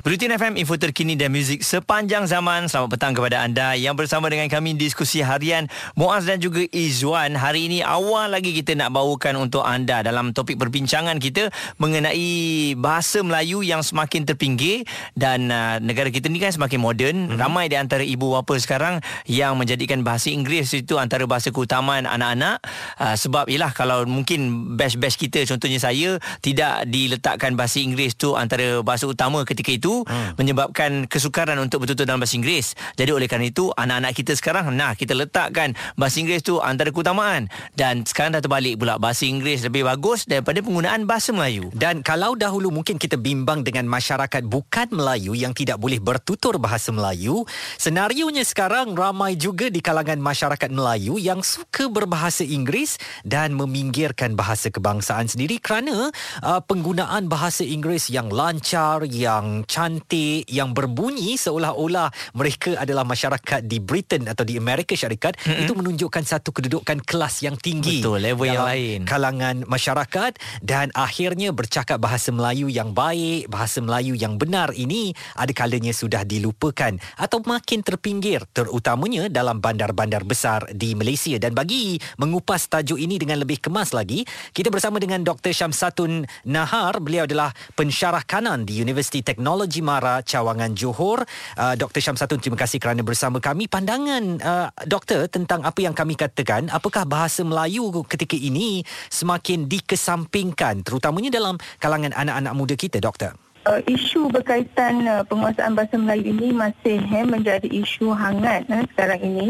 Bulletin FM, info terkini dan muzik sepanjang zaman. Selamat petang kepada anda yang bersama dengan kami diskusi harian Muaz dan juga Izwan. Hari ini awal lagi kita nak bawakan untuk anda dalam topik perbincangan kita mengenai bahasa Melayu yang semakin terpinggir dan uh, negara kita ni kan semakin moden. Mm-hmm. Ramai di antara ibu bapa sekarang yang menjadikan bahasa Inggeris itu antara bahasa keutamaan anak-anak uh, sebab ialah kalau mungkin batch-batch kita contohnya saya tidak diletakkan bahasa Inggeris tu antara bahasa utama ketika itu hmm. menyebabkan kesukaran untuk betul-betul dalam bahasa Inggeris. Jadi oleh kerana itu anak-anak kita sekarang nah kita letakkan bahasa Inggeris tu antara keutamaan dan sekarang dah terbalik pula bahasa Inggeris lebih bagus daripada penggunaan bahasa Melayu. Dan kalau dahulu mungkin kita bimbang dengan masyarakat bukan Melayu yang tidak boleh bertutur bahasa Melayu, senarionya sekarang ramai juga di kalangan masyarakat Melayu yang suka berbahasa Inggeris dan meminggirkan bahasa kebangsaan sendiri kerana uh, penggunaan bahasa Inggeris yang lancar, yang cantik, yang berbunyi seolah-olah mereka adalah masyarakat di Britain atau di Amerika Syarikat mm-hmm. itu menunjukkan satu kedudukan kelas yang tinggi. Betul, level yang lain. Kalangan masyarakat dan akhirnya bercakap bahasa Melayu yang baik, bahasa Melayu yang benar ini ada kalanya sudah dilupakan atau makin terpinggir terutamanya dalam bandar-bandar besar di Malaysia dan bagi mengupas tajuk ini dengan lebih kemas lagi kita bersama dengan Dr Syamsatun Nahar beliau adalah pensyarah kanan di Universiti Teknologi Mara Cawangan Johor uh, Dr Syamsatun terima kasih kerana bersama kami pandangan uh, doktor tentang apa yang kami katakan apakah bahasa Melayu ketika ini semakin dikesampingkan terutamanya dalam kalangan anak-anak muda kita doktor uh, isu berkaitan uh, penguasaan bahasa Melayu ini masih eh, menjadi isu hangat eh, sekarang ini.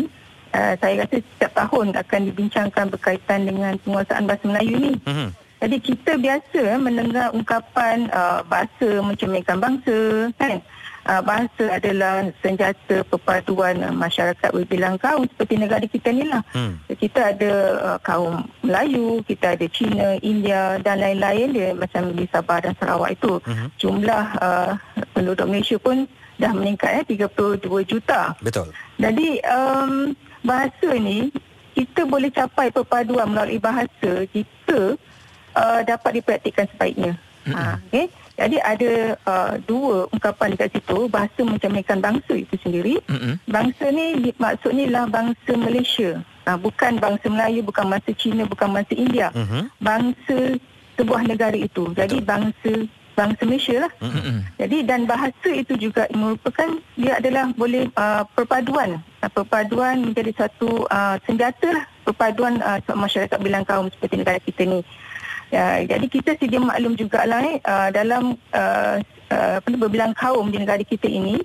Uh, saya rasa setiap tahun akan dibincangkan berkaitan dengan penguasaan bahasa Melayu ini. Mm-hmm. Jadi kita biasa eh, mendengar ungkapan uh, bahasa mencerminkan bangsa, kan? Uh, bahasa adalah senjata perpaduan uh, masyarakat berbilang kaum seperti negara kita ni lah. Hmm. Kita ada uh, kaum Melayu, kita ada Cina, India dan lain-lain dia macam di Sabah dan Sarawak itu. Hmm. Jumlah uh, penduduk Malaysia pun dah meningkat eh, 32 juta. Betul. Jadi um, bahasa ni kita boleh capai perpaduan melalui bahasa jika uh, dapat dipraktikkan sebaiknya. Mm-hmm. Ha, okay? Jadi ada uh, dua ungkapan dekat situ bahasa mencerminkan bangsa itu sendiri. Mm-hmm. Bangsa ni maksudnya lah bangsa Malaysia. Uh, bukan bangsa Melayu, bukan bangsa Cina, bukan bangsa India. Mm-hmm. Bangsa sebuah negara itu. Jadi Betul. bangsa bangsa Malaysia lah. Mm-hmm. Jadi dan bahasa itu juga merupakan dia adalah boleh uh, perpaduan. Uh, perpaduan menjadi satu uh, senjata lah. Perpaduan uh, masyarakat bilang kaum seperti negara kita ni. Ya, jadi kita sedia maklum juga lah eh, uh, dalam uh, uh, berbilang kaum di negara kita ini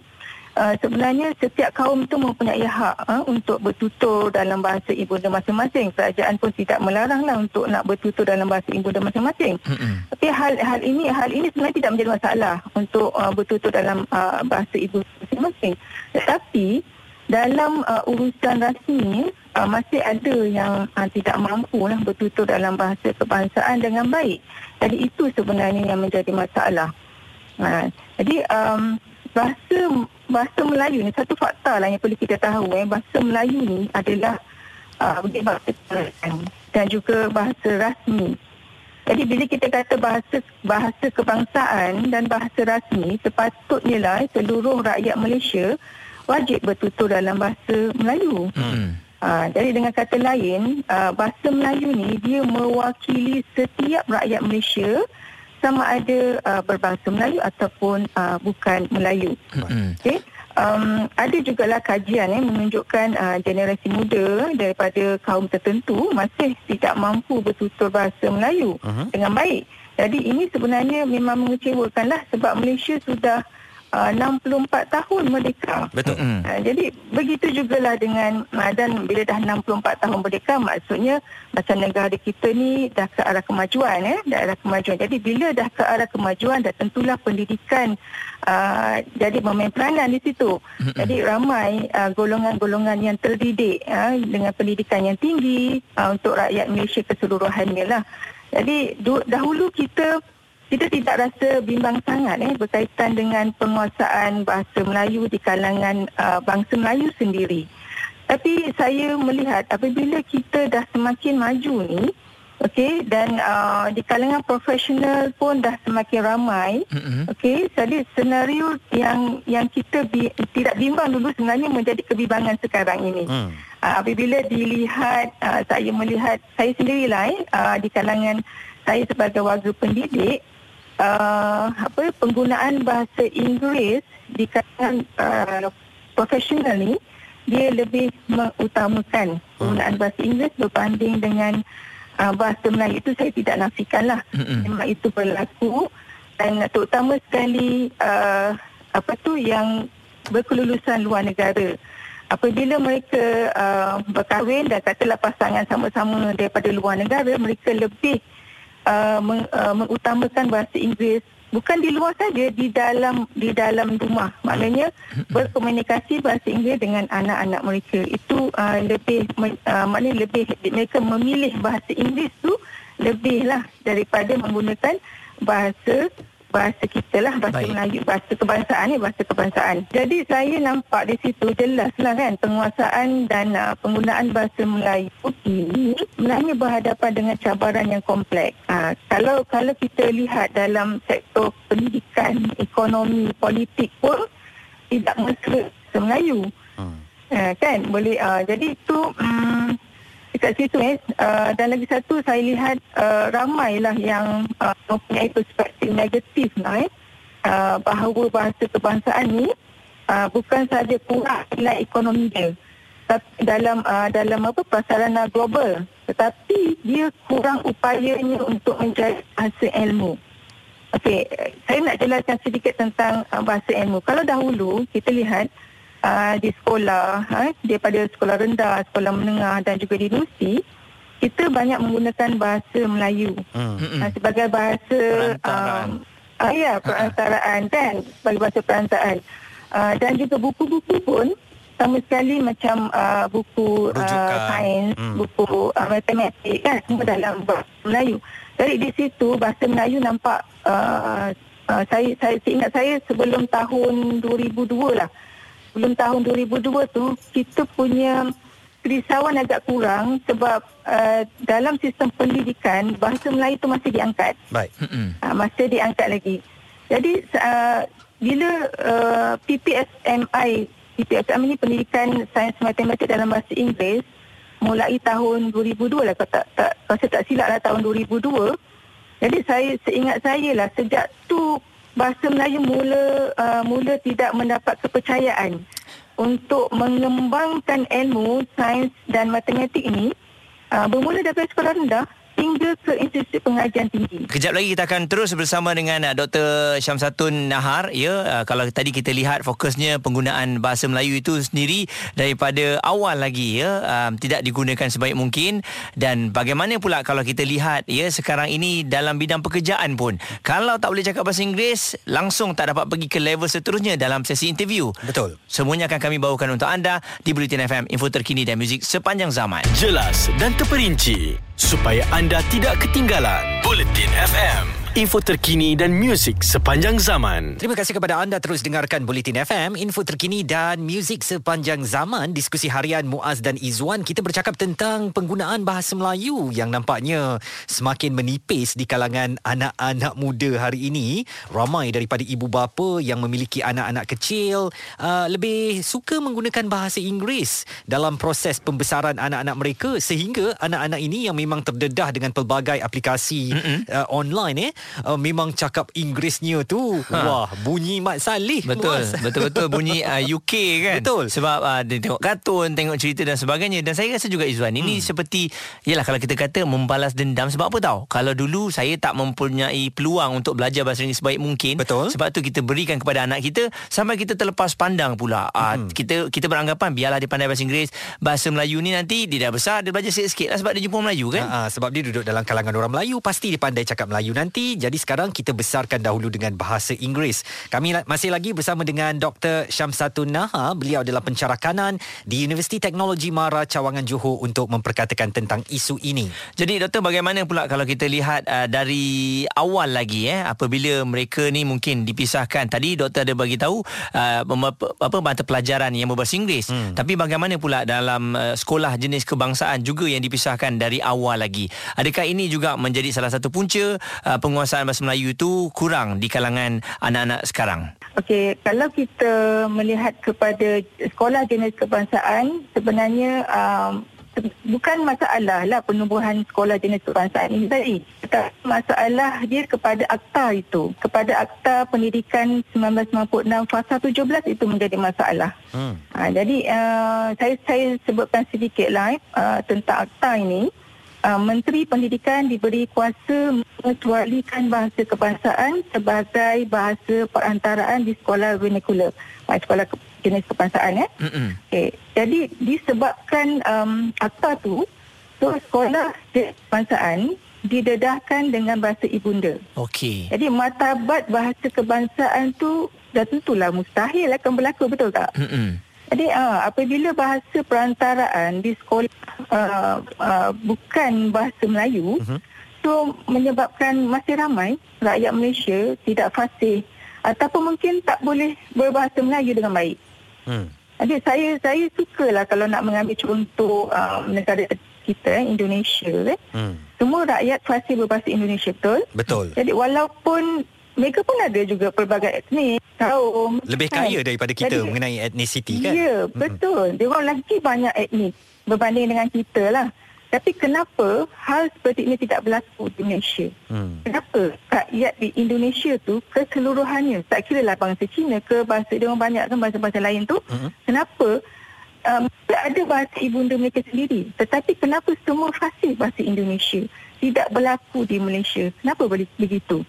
uh, sebenarnya setiap kaum itu mempunyai hak uh, untuk bertutur dalam bahasa ibunda masing-masing. Kerajaan pun tidak melaranglah untuk nak bertutur dalam bahasa ibunda masing-masing. Mm-hmm. Tapi hal hal ini hal ini sebenarnya tidak menjadi masalah untuk uh, bertutur dalam uh, bahasa ibu masing-masing. Tetapi dalam uh, urusan rasmi uh, masih ada yang uh, tidak mampu lah bertutur dalam bahasa kebangsaan dengan baik. Jadi itu sebenarnya yang menjadi masalah. Uh, jadi um, bahasa bahasa Melayu ni satu fakta lah yang perlu kita tahu eh bahasa Melayu ni adalah uh, bahasa dan juga bahasa rasmi. Jadi bila kita kata bahasa bahasa kebangsaan dan bahasa rasmi sepatutnya lah seluruh rakyat Malaysia wajib bertutur dalam bahasa Melayu. Hmm. Uh, jadi dengan kata lain, uh, bahasa Melayu ni dia mewakili setiap rakyat Malaysia sama ada uh, berbangsa Melayu ataupun uh, bukan Melayu. Hmm. Okay? Um, ada juga lah kajian eh, menunjukkan uh, generasi muda daripada kaum tertentu masih tidak mampu bertutur bahasa Melayu uh-huh. dengan baik. Jadi ini sebenarnya memang mengecewakan lah sebab Malaysia sudah uh, 64 tahun merdeka. Betul. Uh, jadi begitu jugalah dengan uh, dan bila dah 64 tahun merdeka maksudnya macam negara kita ni dah ke arah kemajuan ya, eh, dah arah kemajuan. Jadi bila dah ke arah kemajuan dah tentulah pendidikan uh, jadi memain peranan di situ. Mm-hmm. Jadi ramai uh, golongan-golongan yang terdidik uh, dengan pendidikan yang tinggi uh, untuk rakyat Malaysia keseluruhannya lah. Jadi du- dahulu kita kita tidak rasa bimbang sangat eh berkaitan dengan penguasaan bahasa Melayu di kalangan uh, bangsa Melayu sendiri. Tapi saya melihat apabila kita dah semakin maju ni, okey dan uh, di kalangan profesional pun dah semakin ramai, Mm-mm. okey. Jadi senario yang yang kita bi, tidak bimbang dulu sebenarnya menjadi kebimbangan sekarang ini. Hmm. Uh, apabila dilihat uh, saya melihat saya sendirilah eh, uh, di kalangan saya sebagai warga pendidik uh, apa penggunaan bahasa Inggeris di kalangan uh, profesional ni dia lebih mengutamakan penggunaan bahasa Inggeris berbanding dengan uh, bahasa Melayu itu saya tidak nafikanlah Mm-mm. memang itu berlaku. Dan terutama sekali uh, apa tu yang berkelulusan luar negara. Apabila mereka uh, berkahwin dan katalah pasangan sama-sama daripada luar negara mereka lebih uh, meng, uh, mengutamakan bahasa Inggeris. Bukan di luar saja di dalam di dalam rumah. Maknanya berkomunikasi bahasa Inggeris dengan anak-anak mereka. Itu uh, lebih uh, maknanya lebih mereka memilih bahasa Inggeris tu lebihlah daripada menggunakan bahasa bahasa kita lah bahasa Baik. Melayu bahasa kebangsaan ni bahasa kebangsaan jadi saya nampak di situ jelaslah kan penguasaan dan uh, penggunaan bahasa Melayu ini sebenarnya berhadapan dengan cabaran yang kompleks uh, kalau kalau kita lihat dalam sektor pendidikan ekonomi politik pun tidak mesra Melayu Hmm. uh, kan boleh uh, jadi itu um, dekat situ eh. Uh, dan lagi satu saya lihat uh, ramailah yang uh, mempunyai perspektif negatif lah eh. Uh, bahawa bahasa kebangsaan ni uh, bukan sahaja kurang nilai ekonomi dia tapi dalam uh, dalam apa prasarana global. Tetapi dia kurang upayanya untuk menjadi bahasa ilmu. Okey, saya nak jelaskan sedikit tentang uh, bahasa ilmu. Kalau dahulu kita lihat uh, di sekolah, ha, daripada sekolah rendah, sekolah menengah dan juga di universiti, kita banyak menggunakan bahasa Melayu Hmm. Uh, sebagai bahasa Perantaraan. um, uh, ya perantaraan kan sebagai bahasa perantaraan. Uh, dan juga buku-buku pun sama sekali macam uh, buku uh, sains, Hmm. buku uh, matematik kan semua dalam bahasa Melayu. Jadi di situ bahasa Melayu nampak uh, uh, saya saya ingat saya sebelum tahun 2002 lah. Sebelum tahun 2002 tu kita punya kerisauan agak kurang sebab uh, dalam sistem pendidikan bahasa Melayu tu masih diangkat. Baik. Uh, masih diangkat lagi. Jadi uh, bila uh, PPSMI PPSM ini pendidikan sains matematik dalam bahasa Inggeris mulai tahun 2002 lah kalau tak, tak kalau saya tak silap lah tahun 2002 jadi saya seingat saya lah sejak tu bahasa Melayu mula uh, mula tidak mendapat kepercayaan. Untuk mengembangkan ilmu sains dan matematik ini uh, bermula daripada sekolah rendah hingga ke institusi pengajian tinggi. Kejap lagi kita akan terus bersama dengan uh, Dr. Syamsatun Nahar ya uh, kalau tadi kita lihat fokusnya penggunaan bahasa Melayu itu sendiri daripada awal lagi ya um, tidak digunakan sebaik mungkin dan bagaimana pula kalau kita lihat ya sekarang ini dalam bidang pekerjaan pun kalau tak boleh cakap bahasa Inggeris langsung tak dapat pergi ke level seterusnya dalam sesi interview. Betul. Semuanya akan kami bawakan untuk anda di Bulletin FM info terkini dan muzik sepanjang zaman. Jelas dan terperinci supaya anda tidak ketinggalan. Bulletin FM, info terkini dan muzik sepanjang zaman. Terima kasih kepada anda terus dengarkan Bulletin FM, info terkini dan muzik sepanjang zaman. Diskusi harian Muaz dan Izwan, kita bercakap tentang penggunaan bahasa Melayu yang nampaknya semakin menipis di kalangan anak-anak muda hari ini. Ramai daripada ibu bapa yang memiliki anak-anak kecil uh, lebih suka menggunakan bahasa Inggeris dalam proses pembesaran anak-anak mereka sehingga anak-anak ini yang memang terdedah dengan pelbagai aplikasi uh, online eh uh, memang cakap Inggerisnya tu ha. wah bunyi mat salih Betul, betul-betul bunyi uh, UK kan. Betul. Sebab uh, dia tengok kartun, tengok cerita dan sebagainya. Dan saya rasa juga Izwan, ini Hmm. seperti yalah kalau kita kata membalas dendam sebab apa tahu? Kalau dulu saya tak mempunyai peluang untuk belajar bahasa Inggeris sebaik mungkin. Betul. Sebab tu kita berikan kepada anak kita sampai kita terlepas pandang pula. Uh, kita kita beranggapan biarlah dia pandai bahasa Inggeris, bahasa Melayu ni nanti dia dah besar dia belajar sikit-sikit lah sebab dia jumpa Melayu kan. Ha, ha, sebab dia duduk dalam kalangan orang Melayu pasti dia pandai cakap Melayu nanti Jadi sekarang kita besarkan dahulu dengan bahasa Inggeris. Kami masih lagi bersama dengan Dr. Syamsatun Naha. Beliau adalah pencara kanan di Universiti Teknologi Mara Cawangan Johor untuk memperkatakan tentang isu ini. Jadi doktor bagaimana pula kalau kita lihat uh, dari awal lagi eh apabila mereka ni mungkin dipisahkan. Tadi doktor ada bagi tahu uh, apa mata pelajaran yang berbahasa Inggeris. Hmm. Tapi bagaimana pula dalam uh, sekolah jenis kebangsaan juga yang dipisahkan dari awal lagi. Adakah ini juga menjadi salah satu punca uh, penguasaan bahasa Melayu itu kurang di kalangan anak-anak sekarang? Okey, kalau kita melihat kepada sekolah jenis kebangsaan, sebenarnya um, bukan masalah lah penubuhan sekolah jenis kebangsaan ini tadi. Tetapi masalah dia kepada akta itu. Kepada akta pendidikan 1996 fasa 17 itu menjadi masalah. Hmm. Ha, jadi uh, saya saya sebutkan sedikit lah eh, uh, tentang akta ini. Uh, Menteri Pendidikan diberi kuasa mengecualikan bahasa kebangsaan sebagai bahasa perantaraan di sekolah vernacular. Uh, sekolah ke- jenis kebangsaan ya. Mm-mm. Okay. Jadi disebabkan um, akta tu, so sekolah kebangsaan didedahkan dengan bahasa ibunda. Okey. Jadi martabat bahasa kebangsaan tu dah tentulah mustahil akan berlaku betul tak? Mm-mm. Jadi uh, apabila bahasa perantaraan di sekolah uh, uh, bukan bahasa Melayu, uh-huh. so menyebabkan masih ramai rakyat Malaysia tidak fasih ataupun mungkin tak boleh berbahasa Melayu dengan baik. Hmm. Jadi saya saya sukalah kalau nak mengambil contoh uh, negara kita eh, Indonesia eh. Hmm. Semua rakyat fasih berbahasa Indonesia betul? Betul. Jadi walaupun mereka pun ada juga pelbagai etnik, kaum. Lebih kan? kaya daripada kita Jadi- mengenai etnisiti kan? Ya, betul. Dia orang lagi banyak etnik berbanding dengan kita lah. Tapi kenapa hal seperti ini tidak berlaku di Malaysia? Hmm. Kenapa rakyat di Indonesia tu keseluruhannya, tak kira lah bangsa Cina ke, bahasa dia orang banyak kan bahasa-bahasa lain tu, Mhm. kenapa um, tak ada bahasa ibunda mereka sendiri. Tetapi kenapa semua fasih bahasa Indonesia tidak berlaku di Malaysia? Kenapa begitu?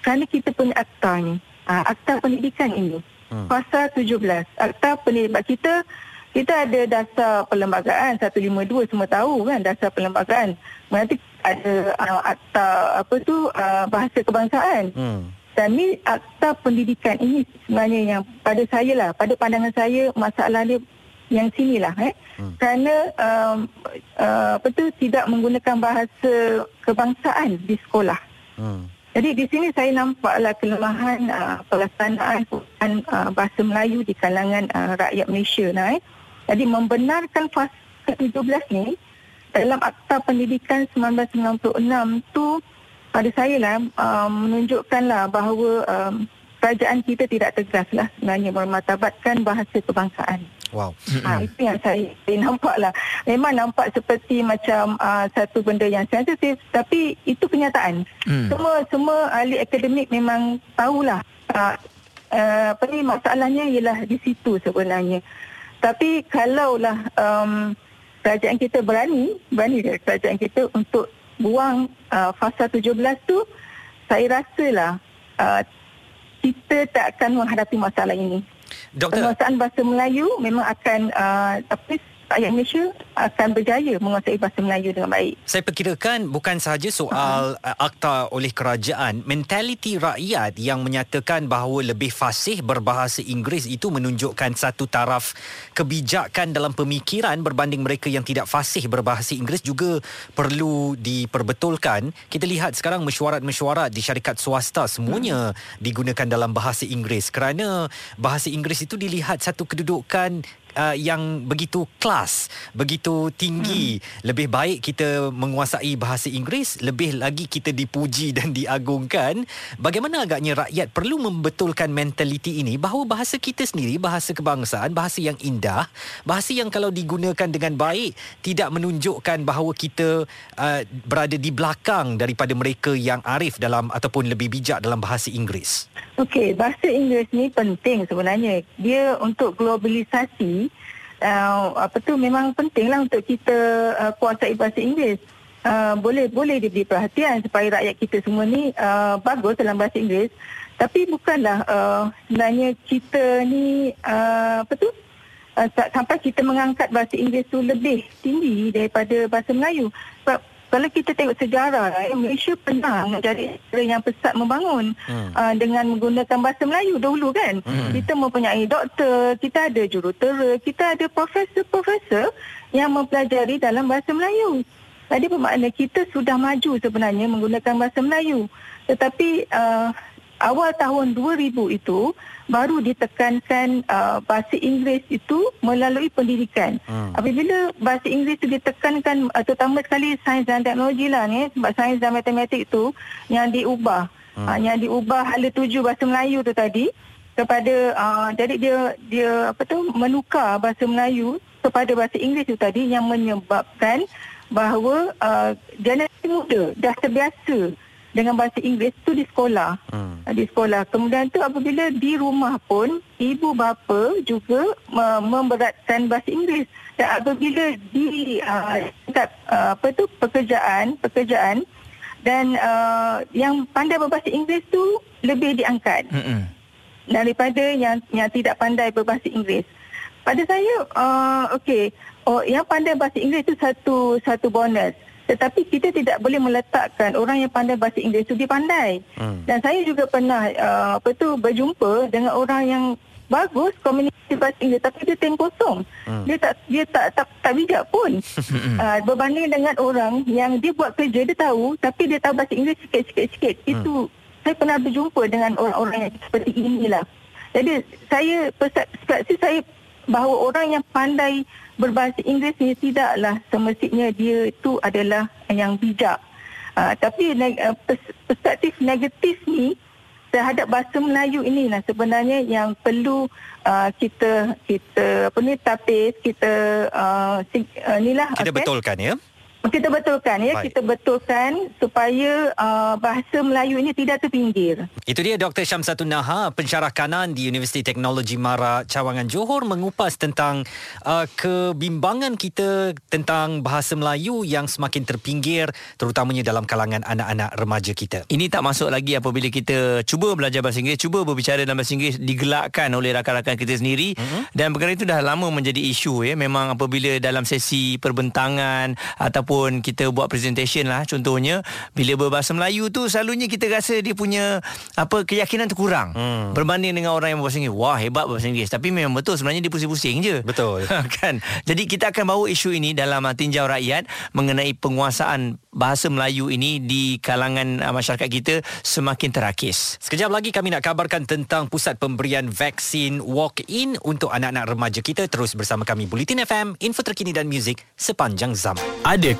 Kerana kita punya akta ni, uh, akta pendidikan ini, Hmm. pasal 17, akta pendidikan kita kita ada dasar perlembagaan 152 semua tahu kan dasar perlembagaan. Nanti ada uh, akta apa tu uh, bahasa kebangsaan. Hmm. Dan ni akta pendidikan ini sebenarnya yang pada saya lah, pada pandangan saya masalah dia yang sinilah eh. Hmm. Kerana um, uh, apa tu tidak menggunakan bahasa kebangsaan di sekolah. Hmm. Jadi di sini saya nampaklah kelemahan uh, pelaksanaan uh, bahasa Melayu di kalangan uh, rakyat Malaysia nah, eh. Jadi membenarkan fasa 17 ni dalam Akta Pendidikan 1996 tu pada saya lah um, menunjukkanlah bahawa um, kerajaan kita tidak tegas lah sebenarnya bahasa kebangsaan. Wow. Ha, itu yang saya, saya nampak lah. Memang nampak seperti macam uh, satu benda yang sensitif tapi itu kenyataan. Hmm. Semua semua ahli akademik memang tahulah uh, uh, apa ni masalahnya ialah di situ sebenarnya. Tapi kalaulah um, kerajaan kita berani, berani kerajaan kita untuk buang uh, fasa 17 tu, saya rasalah uh, kita tak akan menghadapi masalah ini. Doktor, Penguasaan bahasa Melayu memang akan uh, apa rakyat Malaysia akan berjaya menguasai bahasa Melayu dengan baik. Saya perkirakan bukan sahaja soal uh, akta oleh kerajaan, mentaliti rakyat yang menyatakan bahawa lebih fasih berbahasa Inggeris itu menunjukkan satu taraf kebijakan dalam pemikiran berbanding mereka yang tidak fasih berbahasa Inggeris juga perlu diperbetulkan. Kita lihat sekarang mesyuarat-mesyuarat di syarikat swasta semuanya digunakan dalam bahasa Inggeris kerana bahasa Inggeris itu dilihat satu kedudukan uh, yang begitu kelas, begitu tinggi. Hmm. Lebih baik kita menguasai bahasa Inggeris, lebih lagi kita dipuji dan diagungkan. Bagaimana agaknya rakyat perlu membetulkan mentaliti ini bahawa bahasa kita sendiri, bahasa kebangsaan, bahasa yang indah, bahasa yang kalau digunakan dengan baik tidak menunjukkan bahawa kita uh, berada di belakang daripada mereka yang arif dalam ataupun lebih bijak dalam bahasa Inggeris. Okey, bahasa Inggeris ni penting sebenarnya. Dia untuk globalisasi uh, apa tu memang pentinglah untuk kita uh, kuasai bahasa Inggeris. Uh, boleh boleh diberi perhatian supaya rakyat kita semua ni uh, bagus dalam bahasa Inggeris. Tapi bukanlah uh, sebenarnya kita ni uh, apa tu uh, sampai kita mengangkat bahasa Inggeris tu lebih tinggi daripada bahasa Melayu. Sebab kalau kita tengok sejarah eh, Malaysia pernah menjadi negara yang pesat membangun hmm. uh, dengan menggunakan bahasa Melayu dahulu kan hmm. kita mempunyai doktor kita ada jurutera kita ada profesor-profesor yang mempelajari dalam bahasa Melayu jadi bermakna kita sudah maju sebenarnya menggunakan bahasa Melayu tetapi uh, awal tahun 2000 itu baru ditekankan uh, bahasa Inggeris itu melalui pendidikan. Hmm. Apabila bahasa Inggeris itu ditekankan uh, terutama sekali sains dan teknologi lah ni sebab sains dan matematik itu yang diubah. Hmm. Uh, yang diubah hala tuju bahasa Melayu tu tadi kepada uh, jadi dia dia apa tu menukar bahasa Melayu kepada bahasa Inggeris itu tadi yang menyebabkan bahawa uh, generasi muda dah terbiasa dengan bahasa Inggeris tu di sekolah. Hmm. Di sekolah. Kemudian tu apabila di rumah pun ibu bapa juga memberatkan bahasa Inggeris. Dan apabila di uh, uh, apa tu pekerjaan, pekerjaan dan uh, yang pandai berbahasa Inggeris tu lebih diangkat. Hmm. Daripada yang yang tidak pandai berbahasa Inggeris. Pada saya uh, okey, oh yang pandai bahasa Inggeris tu satu satu bonus. Tetapi kita tidak boleh meletakkan orang yang pandai bahasa Inggeris itu dia pandai. Hmm. Dan saya juga pernah uh, apa tu berjumpa dengan orang yang bagus komunikasi bahasa Inggeris tapi dia tem kosong. Hmm. Dia tak dia tak tak, tak bijak pun. uh, berbanding dengan orang yang dia buat kerja dia tahu tapi dia tahu bahasa Inggeris sikit-sikit. Hmm. Itu saya pernah berjumpa dengan orang-orang yang seperti inilah. Jadi saya persepsi saya bahawa orang yang pandai berbahasa Inggeris ni tidaklah semestinya dia itu adalah yang bijak. Uh, tapi uh, perspektif negatif ni terhadap bahasa Melayu ini lah sebenarnya yang perlu uh, kita kita apa ni tapis kita uh, inilah kita okay? betulkan ya kita betulkan ya, Baik. kita betulkan supaya uh, bahasa Melayu ini tidak terpinggir. Itu dia Dr. Syamsatun Naha, pensyarah kanan di Universiti Teknologi Mara Cawangan Johor mengupas tentang uh, kebimbangan kita tentang bahasa Melayu yang semakin terpinggir terutamanya dalam kalangan anak-anak remaja kita. Ini tak masuk lagi apabila kita cuba belajar bahasa Inggeris, cuba berbicara dalam bahasa Inggeris digelakkan oleh rakan-rakan kita sendiri mm-hmm. dan perkara itu dah lama menjadi isu ya. Memang apabila dalam sesi perbentangan ataupun ataupun kita buat presentation lah. Contohnya bila berbahasa Melayu tu selalunya kita rasa dia punya apa keyakinan tu kurang. Hmm. berbanding dengan orang yang berbahasa Inggeris. Wah hebat berbahasa Inggeris. Tapi memang betul sebenarnya dia pusing-pusing je. Betul. Kan? Jadi kita akan bawa isu ini dalam uh, tinjau rakyat mengenai penguasaan bahasa Melayu ini di kalangan uh, masyarakat kita semakin terakis. Sekejap lagi kami nak kabarkan tentang pusat pemberian vaksin walk-in untuk anak-anak remaja kita. Terus bersama kami Bulletin FM info terkini dan muzik sepanjang zaman. Ada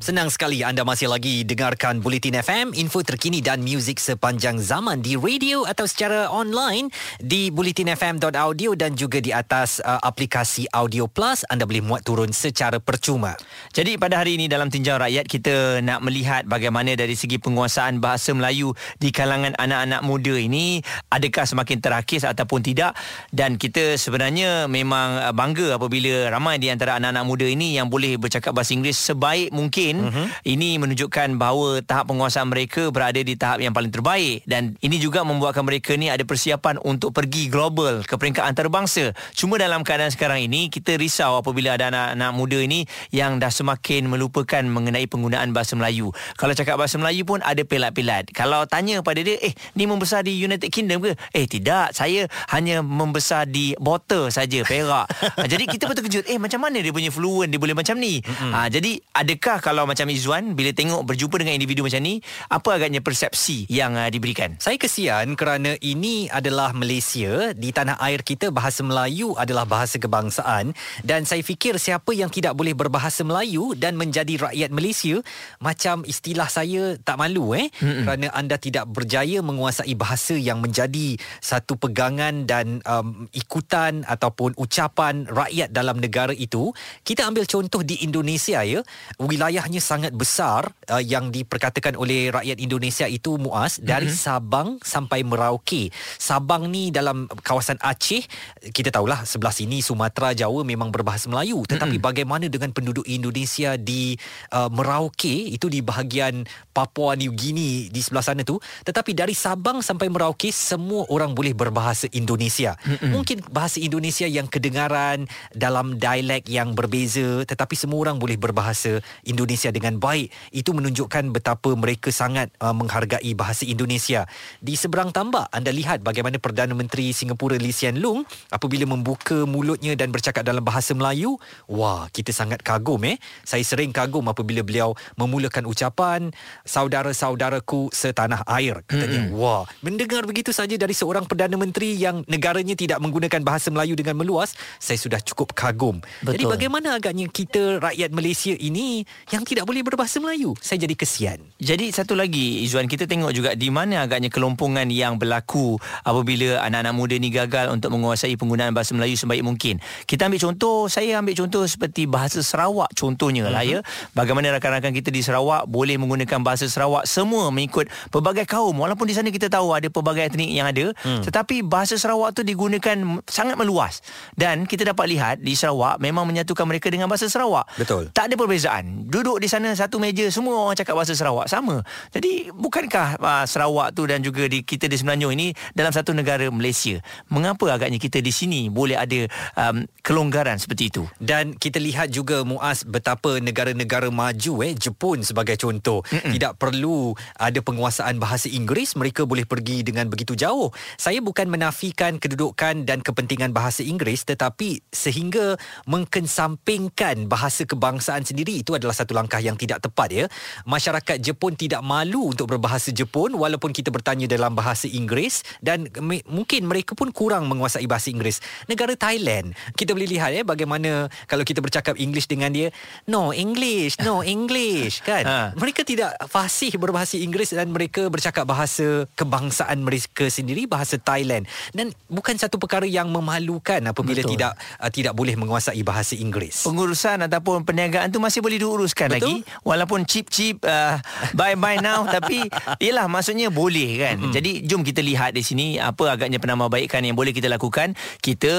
Senang sekali anda masih lagi dengarkan Bulletin FM, info terkini dan muzik sepanjang zaman di radio atau secara online di bulletinfm.audio dan juga di atas uh, aplikasi Audio Plus. Anda boleh muat turun secara percuma. Jadi pada hari ini dalam tinjau rakyat kita nak melihat bagaimana dari segi penguasaan bahasa Melayu di kalangan anak-anak muda ini adakah semakin terakis ataupun tidak? Dan kita sebenarnya memang bangga apabila ramai di antara anak-anak muda ini yang boleh bercakap bahasa Inggeris sebaik mungkin mungkin uh-huh. ini menunjukkan bahawa tahap penguasaan mereka berada di tahap yang paling terbaik dan ini juga membuatkan mereka ni ada persiapan untuk pergi global ke peringkat antarabangsa. Cuma dalam keadaan sekarang ini kita risau apabila ada anak-anak muda ini yang dah semakin melupakan mengenai penggunaan bahasa Melayu. Kalau cakap bahasa Melayu pun ada pelat-pelat. Kalau tanya pada dia, eh ni membesar di United Kingdom ke? Eh tidak, saya hanya membesar di Botol saja, Perak. jadi kita pun terkejut, eh macam mana dia punya fluent, dia boleh macam ni? Mm-hmm. Ha, jadi adakah kalau kalau macam Izzuan bila tengok berjumpa dengan individu macam ni apa agaknya persepsi yang uh, diberikan? Saya kesian kerana ini adalah Malaysia. Di tanah air kita bahasa Melayu adalah bahasa kebangsaan. Dan saya fikir siapa yang tidak boleh berbahasa Melayu dan menjadi rakyat Malaysia macam istilah saya tak malu eh? Mm-mm. kerana anda tidak berjaya menguasai bahasa yang menjadi satu pegangan dan um, ikutan ataupun ucapan rakyat dalam negara itu. Kita ambil contoh di Indonesia ya. Wilayah jumlahnya sangat besar uh, yang diperkatakan oleh rakyat Indonesia itu Muaz dari mm-hmm. Sabang sampai Merauke. Sabang ni dalam kawasan Aceh, kita tahulah sebelah sini Sumatera, Jawa memang berbahasa Melayu. Tetapi mm-hmm. bagaimana dengan penduduk Indonesia di uh, Merauke itu di bahagian Papua New Guinea di sebelah sana tu, tetapi dari Sabang sampai Merauke semua orang boleh berbahasa Indonesia. Mm-hmm. Mungkin bahasa Indonesia yang kedengaran dalam dialek yang berbeza tetapi semua orang boleh berbahasa Indonesia dengan baik. Itu menunjukkan betapa mereka sangat uh, menghargai bahasa Indonesia. Di seberang tambak anda lihat bagaimana Perdana Menteri Singapura Lee Hsien Loong apabila membuka mulutnya dan bercakap dalam bahasa Melayu, wah, kita sangat kagum eh. Saya sering kagum apabila beliau memulakan ucapan saudara-saudaraku setanah air. Katanya, mm-hmm. wah, mendengar begitu saja dari seorang Perdana Menteri yang negaranya tidak menggunakan bahasa Melayu dengan meluas, saya sudah cukup kagum. Betul. Jadi bagaimana agaknya kita rakyat Malaysia ini yang tidak boleh berbahasa Melayu? Saya jadi kesian. Jadi satu lagi Izzuan kita tengok juga di mana agaknya kelompongan yang berlaku apabila anak-anak muda ni gagal untuk menguasai penggunaan bahasa Melayu sebaik mungkin. Kita ambil contoh, saya ambil contoh seperti bahasa Sarawak contohnya uh-huh. lah ya. Mhm. Bagaimana rakan-rakan kita di Sarawak boleh menggunakan bahasa Sarawak semua mengikut pelbagai kaum walaupun di sana kita tahu ada pelbagai etnik yang ada hmm. tetapi bahasa Sarawak tu digunakan sangat meluas dan kita dapat lihat di Sarawak memang menyatukan mereka dengan bahasa Sarawak. Betul. Tak ada perbezaan. Duduk di sana satu meja semua orang cakap bahasa Sarawak sama. Jadi bukankah uh, Sarawak tu dan juga di kita di Semenanjung ini dalam satu negara Malaysia. Mengapa agaknya kita di sini boleh ada um, kelonggaran seperti itu? Dan kita lihat juga Muaz betapa negara-negara maju eh Jepun sebagai contoh Mm-mm. tidak perlu ada penguasaan bahasa Inggeris mereka boleh pergi dengan begitu jauh. Saya bukan menafikan kedudukan dan kepentingan bahasa Inggeris tetapi sehingga mengkensampingkan bahasa kebangsaan sendiri itu adalah satu langkah yang tidak tepat ya. Masyarakat Jepun tidak malu untuk berbahasa Jepun walaupun kita bertanya dalam bahasa Inggeris dan me- mungkin mereka pun kurang menguasai bahasa Inggeris. Negara Thailand, kita boleh lihat ya bagaimana kalau kita bercakap English dengan dia, no English, no English kan. Ha. Mereka tidak fasih berbahasa Inggeris dan mereka bercakap bahasa kebangsaan mereka sendiri bahasa Thailand dan bukan satu perkara yang memalukan apabila Betul. tidak uh, tidak boleh menguasai bahasa Inggeris. Pengurusan ataupun perniagaan tu masih boleh diuruskan Betul? lagi walaupun chip-chip uh, buy buy now tapi ialah maksudnya boleh kan. Mm-hmm. Jadi jom kita lihat di sini apa agaknya penambahbaikan yang boleh kita lakukan. Kita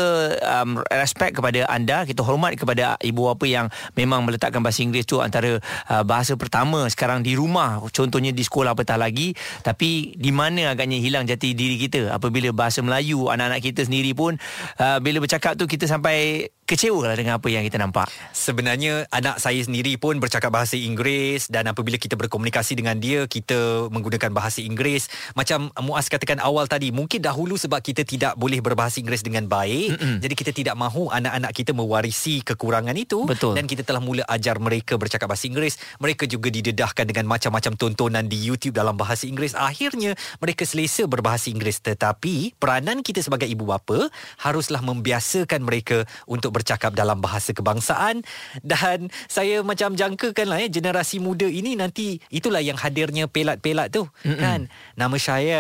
um, respect kepada anda, kita hormat kepada ibu bapa yang memang meletakkan bahasa Inggeris tu antara uh, bahasa pertama sekarang di rumah contohnya di sekolah apatah lagi tapi di mana agaknya hilang jati diri kita apabila bahasa Melayu anak-anak kita sendiri pun uh, bila bercakap tu kita sampai kecewa lah dengan apa yang kita nampak. Sebenarnya anak saya sendiri pun bercakap bahasa Inggeris dan apabila kita berkomunikasi dengan dia, kita menggunakan bahasa Inggeris. Macam Muaz katakan awal tadi, mungkin dahulu sebab kita tidak boleh berbahasa Inggeris dengan baik, Mm-mm. jadi kita tidak mahu anak-anak kita mewarisi kekurangan itu Betul. dan kita telah mula ajar mereka bercakap bahasa Inggeris. Mereka juga didedahkan dengan macam-macam tontonan di YouTube dalam bahasa Inggeris. Akhirnya mereka selesa berbahasa Inggeris tetapi peranan kita sebagai ibu bapa haruslah membiasakan mereka untuk bercakap dalam bahasa kebangsaan. Dan saya macam jangkakan lah ya generasi muda ini nanti itulah yang hadirnya pelat-pelat tu Mm-mm. kan? Nama saya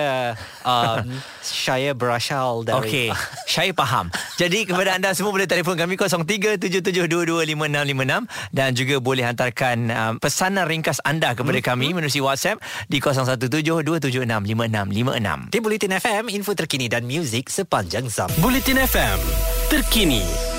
um, saya berasal dari Okey saya faham. Jadi kepada anda semua boleh telefon kami 0377225656 dan juga boleh hantarkan um, pesanan ringkas anda kepada mm-hmm. kami menerusi WhatsApp di 0172765656 di Bulletin FM info terkini dan muzik sepanjang zaman Bulletin FM terkini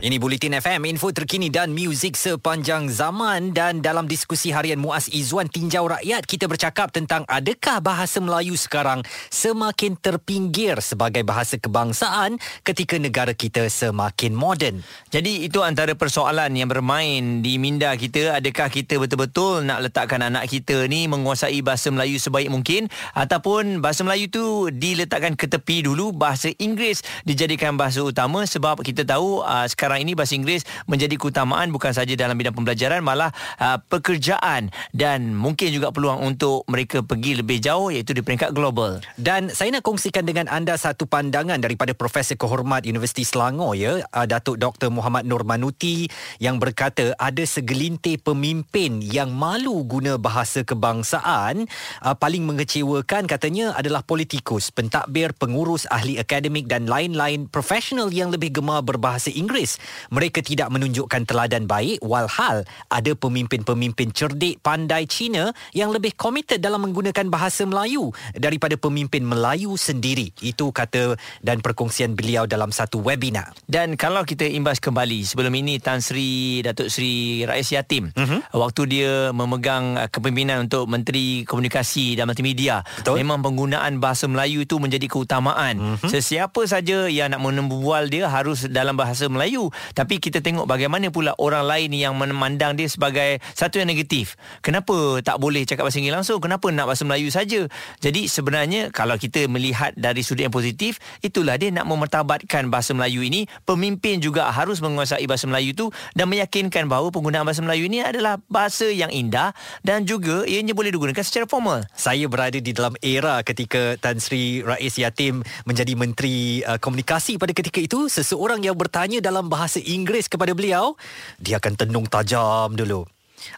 Ini Bulletin FM, info terkini dan muzik sepanjang zaman. Dan dalam diskusi harian Muaz Izzuan Tinjau Rakyat, kita bercakap tentang adakah bahasa Melayu sekarang semakin terpinggir sebagai bahasa kebangsaan ketika negara kita semakin moden. Jadi itu antara persoalan yang bermain di minda kita, adakah kita betul-betul nak letakkan anak kita ni menguasai bahasa Melayu sebaik mungkin? Ataupun bahasa Melayu tu diletakkan ke tepi dulu, bahasa Inggeris dijadikan bahasa utama sebab kita tahu uh, sekarang sekarang ini bahasa Inggeris menjadi keutamaan bukan saja dalam bidang pembelajaran malah uh, pekerjaan dan mungkin juga peluang untuk mereka pergi lebih jauh iaitu di peringkat global. Dan saya nak kongsikan dengan anda satu pandangan daripada Profesor Kehormat Universiti Selangor ya, uh, Datuk Dr. Muhammad Nur Manuti yang berkata ada segelintir pemimpin yang malu guna bahasa kebangsaan uh, paling mengecewakan katanya adalah politikus, pentadbir, pengurus, ahli akademik dan lain-lain profesional yang lebih gemar berbahasa Inggeris. Mereka tidak menunjukkan teladan baik walhal ada pemimpin-pemimpin cerdik pandai Cina yang lebih komited dalam menggunakan bahasa Melayu daripada pemimpin Melayu sendiri. Itu kata dan perkongsian beliau dalam satu webinar. Dan kalau kita imbas kembali sebelum ini Tan Sri Datuk Sri Rais Yatim uh-huh. waktu dia memegang uh, kepimpinan untuk Menteri Komunikasi dan Multimedia Betul. memang penggunaan bahasa Melayu itu menjadi keutamaan. Uh-huh. Sesiapa saja yang nak menembual dia harus dalam bahasa Melayu. Tapi kita tengok bagaimana pula orang lain yang memandang dia sebagai satu yang negatif. Kenapa tak boleh cakap bahasa Inggeris langsung? Kenapa nak bahasa Melayu saja? Jadi sebenarnya kalau kita melihat dari sudut yang positif, itulah dia nak memertabatkan bahasa Melayu ini. Pemimpin juga harus menguasai bahasa Melayu itu dan meyakinkan bahawa penggunaan bahasa Melayu ini adalah bahasa yang indah dan juga ianya boleh digunakan secara formal. Saya berada di dalam era ketika Tan Sri Rais Yatim menjadi Menteri uh, Komunikasi pada ketika itu seseorang yang bertanya dalam bahasa Inggeris kepada beliau dia akan tenung tajam dulu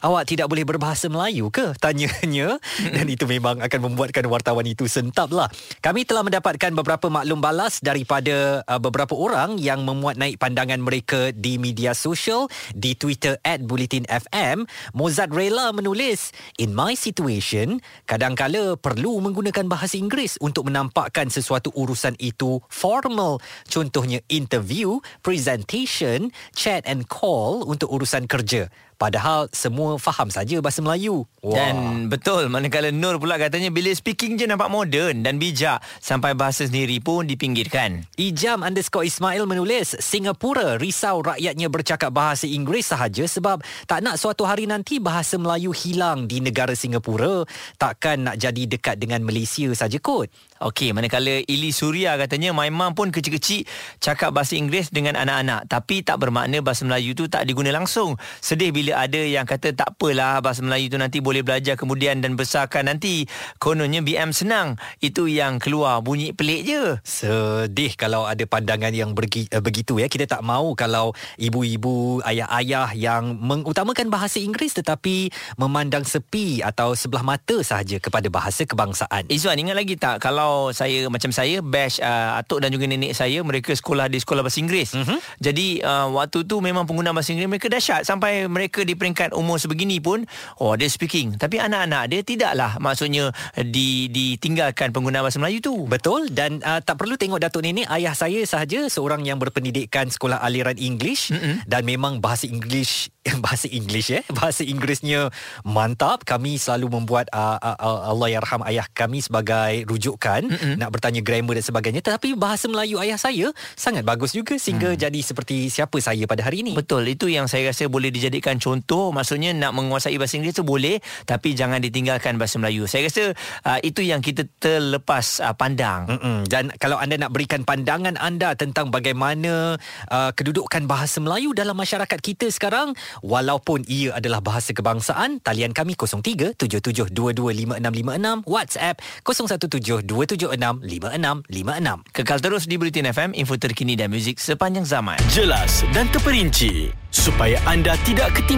Awak tidak boleh berbahasa Melayu ke? Tanyanya. Dan itu memang akan membuatkan wartawan itu sentap lah Kami telah mendapatkan beberapa maklum balas Daripada uh, beberapa orang Yang memuat naik pandangan mereka Di media sosial Di Twitter At Bulletin FM Mozart Rela menulis In my situation Kadangkala perlu menggunakan bahasa Inggeris Untuk menampakkan sesuatu urusan itu formal. Contohnya interview, presentation, chat and call Untuk urusan kerja Padahal semua faham saja bahasa Melayu. Wah. Dan betul manakala Nur pula katanya bila speaking je nampak moden dan bijak sampai bahasa sendiri pun dipinggirkan. Ijam underscore Ismail menulis Singapura risau rakyatnya bercakap bahasa Inggeris sahaja sebab tak nak suatu hari nanti bahasa Melayu hilang di negara Singapura. Takkan nak jadi dekat dengan Malaysia saja kot. Okey, manakala Ili Surya katanya my mum pun kecil-kecil cakap bahasa Inggeris dengan anak-anak tapi tak bermakna bahasa Melayu tu tak diguna langsung. Sedih bila ada yang kata tak apalah bahasa Melayu tu nanti boleh belajar kemudian dan besarkan nanti. Kononnya BM senang. Itu yang keluar bunyi pelik je. Sedih kalau ada pandangan yang bergi, uh, begitu ya. Kita tak mahu kalau ibu-ibu, ayah-ayah yang mengutamakan bahasa Inggeris tetapi memandang sepi atau sebelah mata sahaja kepada bahasa kebangsaan. Izzuan ingat lagi tak kalau saya macam saya batch uh, atuk dan juga nenek saya mereka sekolah di sekolah bahasa Inggeris. Uh-huh. Jadi uh, waktu tu memang penggunaan bahasa Inggeris mereka dahsyat sampai mereka di peringkat umur sebegini pun oh dia speaking. Tapi anak-anak dia tidaklah maksudnya di ditinggalkan penggunaan bahasa Melayu tu. Betul dan uh, tak perlu tengok datuk nenek ayah saya sahaja seorang yang berpendidikan sekolah aliran English uh-huh. dan memang bahasa English bahasa English eh bahasa Inggerisnya mantap kami selalu membuat uh, uh, Allah yarham ayah kami sebagai rujukan Mm-mm. nak bertanya grammar dan sebagainya tetapi bahasa Melayu ayah saya sangat bagus juga sehingga mm. jadi seperti siapa saya pada hari ini betul itu yang saya rasa boleh dijadikan contoh maksudnya nak menguasai bahasa Inggeris tu boleh tapi jangan ditinggalkan bahasa Melayu saya rasa uh, itu yang kita terlepas uh, pandang Mm-mm. dan kalau anda nak berikan pandangan anda tentang bagaimana uh, kedudukan bahasa Melayu dalam masyarakat kita sekarang Walaupun ia adalah bahasa kebangsaan, talian kami 0377225656, WhatsApp 0172765656. Kekal terus di Bulletin FM, info terkini dan muzik sepanjang zaman. Jelas dan terperinci supaya anda tidak ketinggalan.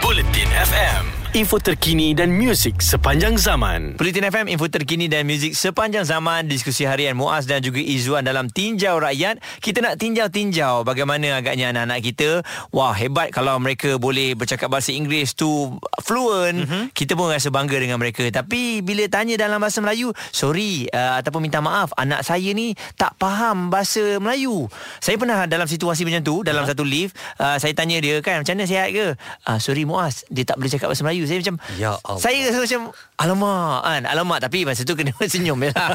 Bulletin FM info terkini dan muzik sepanjang zaman. Politin FM, info terkini dan muzik sepanjang zaman. Diskusi harian Muaz dan juga Izzuan dalam Tinjau Rakyat. Kita nak tinjau-tinjau bagaimana agaknya anak-anak kita. Wah, hebat kalau mereka boleh bercakap bahasa Inggeris tu fluent. Mm-hmm. Kita pun rasa bangga dengan mereka. Tapi bila tanya dalam bahasa Melayu, sorry uh, ataupun minta maaf, anak saya ni tak faham bahasa Melayu. Saya pernah dalam situasi macam tu, dalam uh-huh. satu lift. Uh, saya tanya dia kan, macam mana sihat ke? Uh, sorry Muaz, dia tak boleh cakap bahasa Melayu Saya macam Ya Allah. Saya rasa macam Alamak kan Alamak Tapi masa tu kena senyum je lah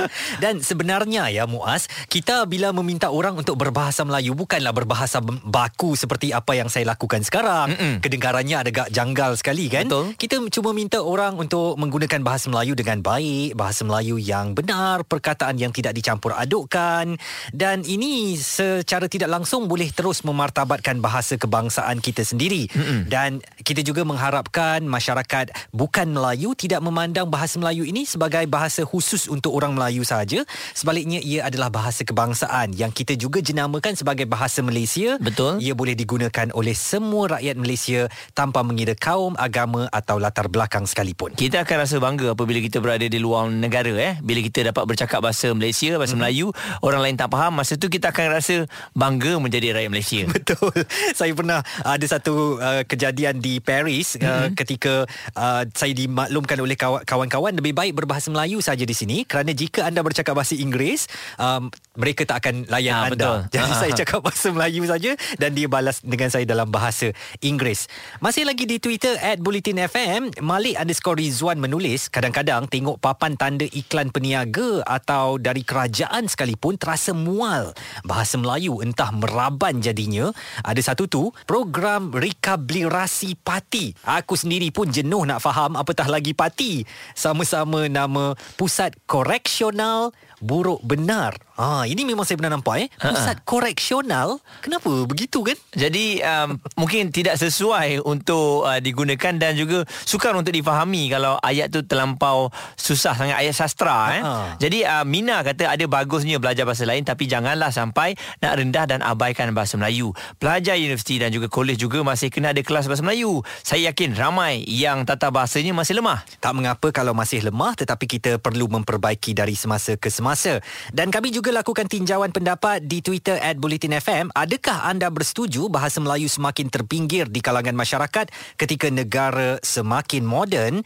Dan sebenarnya ya Muaz, kita bila meminta orang untuk berbahasa Melayu bukanlah berbahasa baku seperti apa yang saya lakukan sekarang. Mm-mm. Kedengarannya agak janggal sekali kan? Betul. Kita cuma minta orang untuk menggunakan bahasa Melayu dengan baik, bahasa Melayu yang benar, perkataan yang tidak dicampur adukkan dan ini secara tidak langsung boleh terus memartabatkan bahasa kebangsaan kita sendiri. Mm-mm. Dan kita juga mengharapkan masyarakat bukan Melayu tidak memandang bahasa Melayu ini sebagai bahasa khusus untuk orang Melayu saja. Sebaliknya ia adalah bahasa kebangsaan yang kita juga jenamakan sebagai bahasa Malaysia. Betul. Ia boleh digunakan oleh semua rakyat Malaysia tanpa mengira kaum, agama atau latar belakang sekalipun. Kita akan rasa bangga apabila kita berada di luar negara eh bila kita dapat bercakap bahasa Malaysia, bahasa hmm. Melayu, orang lain tak faham, masa tu kita akan rasa bangga menjadi rakyat Malaysia. Betul. Saya pernah ada satu uh, kejadian di Paris mm-hmm. Uh, ketika uh, saya dimaklumkan oleh kaw- kawan-kawan lebih baik berbahasa Melayu saja di sini kerana jika anda bercakap bahasa Inggris um, mereka tak akan layan Ah, anda. betul. Jadi Ah, saya ah. cakap bahasa Melayu saja dan dia balas dengan saya dalam bahasa Inggeris. Masih lagi di Twitter @bulletinfm Malik underscore Rizwan menulis kadang-kadang tengok papan tanda iklan peniaga atau dari kerajaan sekalipun terasa mual. Bahasa Melayu entah meraban jadinya. Ada satu tu program rehabilitasi parti. Aku sendiri pun jenuh nak faham apatah lagi parti. Sama-sama nama Pusat Koreksional Buruk Benar. Ah, ini memang saya pernah nampak eh. Pusat Koreksional. Kenapa begitu kan? Jadi um, mungkin tidak sesuai untuk uh, digunakan dan juga sukar untuk difahami kalau ayat tu terlampau susah sangat ayat sastra eh. Ha. Jadi uh, Mina kata ada bagusnya belajar bahasa lain tapi janganlah sampai nak rendah dan abaikan bahasa Melayu. Pelajar universiti dan juga kolej juga masih kena ada kelas bahasa Melayu. Saya yakin ramai yang tata bahasanya masih lemah. Tak mengapa kalau masih lemah tetapi kita perlu memperbaiki dari semasa ke semasa. Dan kami juga lakukan tinjauan pendapat di Twitter at Bulletin FM. Adakah anda bersetuju bahasa Melayu semakin terpinggir di kalangan masyarakat ketika negara semakin moden?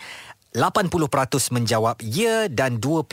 80% menjawab ya dan 20%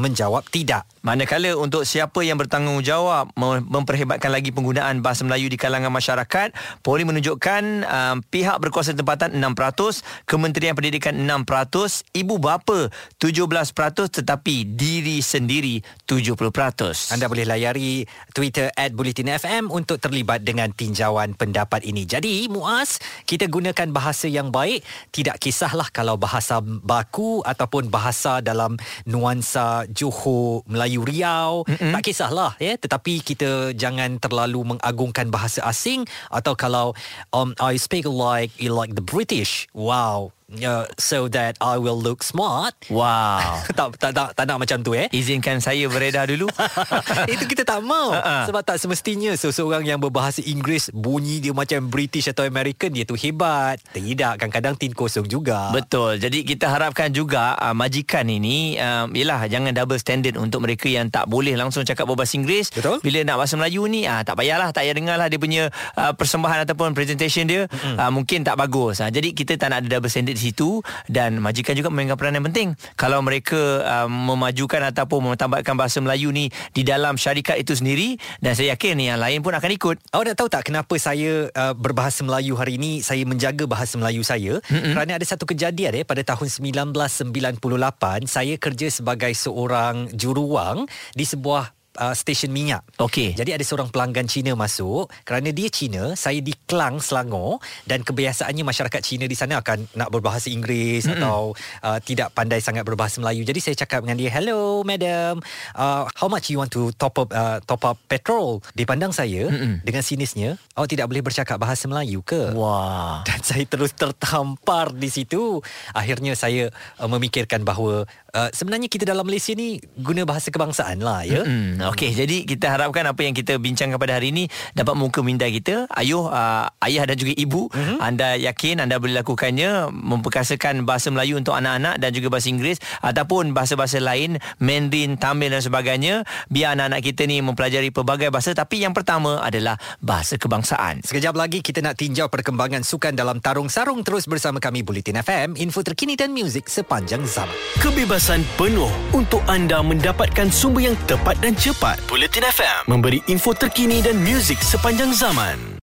menjawab tidak. Manakala untuk siapa yang bertanggungjawab mem- memperhebatkan lagi penggunaan bahasa Melayu di kalangan masyarakat, Polri menunjukkan um, pihak berkuasa tempatan 6%, Kementerian Pendidikan 6%, ibu bapa 17% tetapi diri sendiri 70%. Anda boleh layari Twitter at Bulletin FM untuk terlibat dengan tinjauan pendapat ini. Jadi, Muaz, kita gunakan bahasa yang baik. Tidak kisahlah kalau bahasa baku ataupun bahasa dalam nuansa Johor, Melayu Riau. Mm-hmm. Tak kisahlah. ya. Tetapi kita jangan terlalu mengagungkan bahasa asing atau kalau um, I speak like like the British. Wow. Uh, so that I will look smart. Wow. tak, tak, tak, tak nak macam tu eh. Izinkan saya beredar dulu. Itu kita tak mau Ha-ha. Sebab tak semestinya Seseorang yang berbahasa Inggeris Bunyi dia macam British atau American Dia tu hebat Tidak Kadang-kadang tin kosong juga Betul. Jadi kita harapkan juga uh, majikan ini uh, yalah jangan double standard untuk mereka yang tak boleh langsung cakap berbahasa Inggeris. Betul. Bila nak bahasa Melayu ni uh, tak payahlah tak payah dengarlah dia punya uh, persembahan ataupun presentation dia mm-hmm. uh, mungkin tak bagus. Uh, jadi kita tak nak ada double standard di situ dan majikan juga memainkan peranan yang penting. Kalau mereka uh, memajukan ataupun mentambahkan bahasa Melayu ni di dalam syarikat itu sendiri dan saya yakin yang lain pun akan ikut. Awak nak tahu tak kenapa saya uh, berbahasa Melayu hari ini Saya menjaga bahasa Melayu saya mm-hmm. Kerana ada satu kejadian eh Pada tahun 1998 Saya kerja sebagai seorang juruwang Di sebuah uh, stesen minyak Okey. Jadi ada seorang pelanggan Cina masuk Kerana dia Cina Saya di Klang, Selangor Dan kebiasaannya masyarakat Cina di sana Akan nak berbahasa Inggeris mm-hmm. Atau uh, tidak pandai sangat berbahasa Melayu Jadi saya cakap dengan dia Hello madam uh, How much you want to top up uh, top up petrol Dia pandang saya mm-hmm. Dengan sinisnya Awak tidak boleh bercakap bahasa Melayu ke? Wah. Dan saya terus tertampar di situ Akhirnya saya uh, memikirkan bahawa uh, Sebenarnya kita dalam Malaysia ni Guna bahasa kebangsaan lah ya Hmm, okey, jadi kita harapkan apa yang kita bincangkan pada hari ini dapat muka minda kita. Ayuh, uh, ayah dan juga ibu, mm-hmm. anda yakin anda boleh lakukannya memperkasakan bahasa Melayu untuk anak-anak dan juga bahasa Inggeris ataupun bahasa-bahasa lain, Mandarin, Tamil dan sebagainya. Biar anak-anak kita ni mempelajari pelbagai bahasa tapi yang pertama adalah bahasa kebangsaan. Sekejap lagi kita nak tinjau perkembangan sukan dalam tarung sarung terus bersama kami Bulletin FM, info terkini dan muzik sepanjang zaman. Kebebasan penuh untuk anda mendapatkan sumber yang tepat dan cepat. Bulletin FM memberi info terkini dan muzik sepanjang zaman.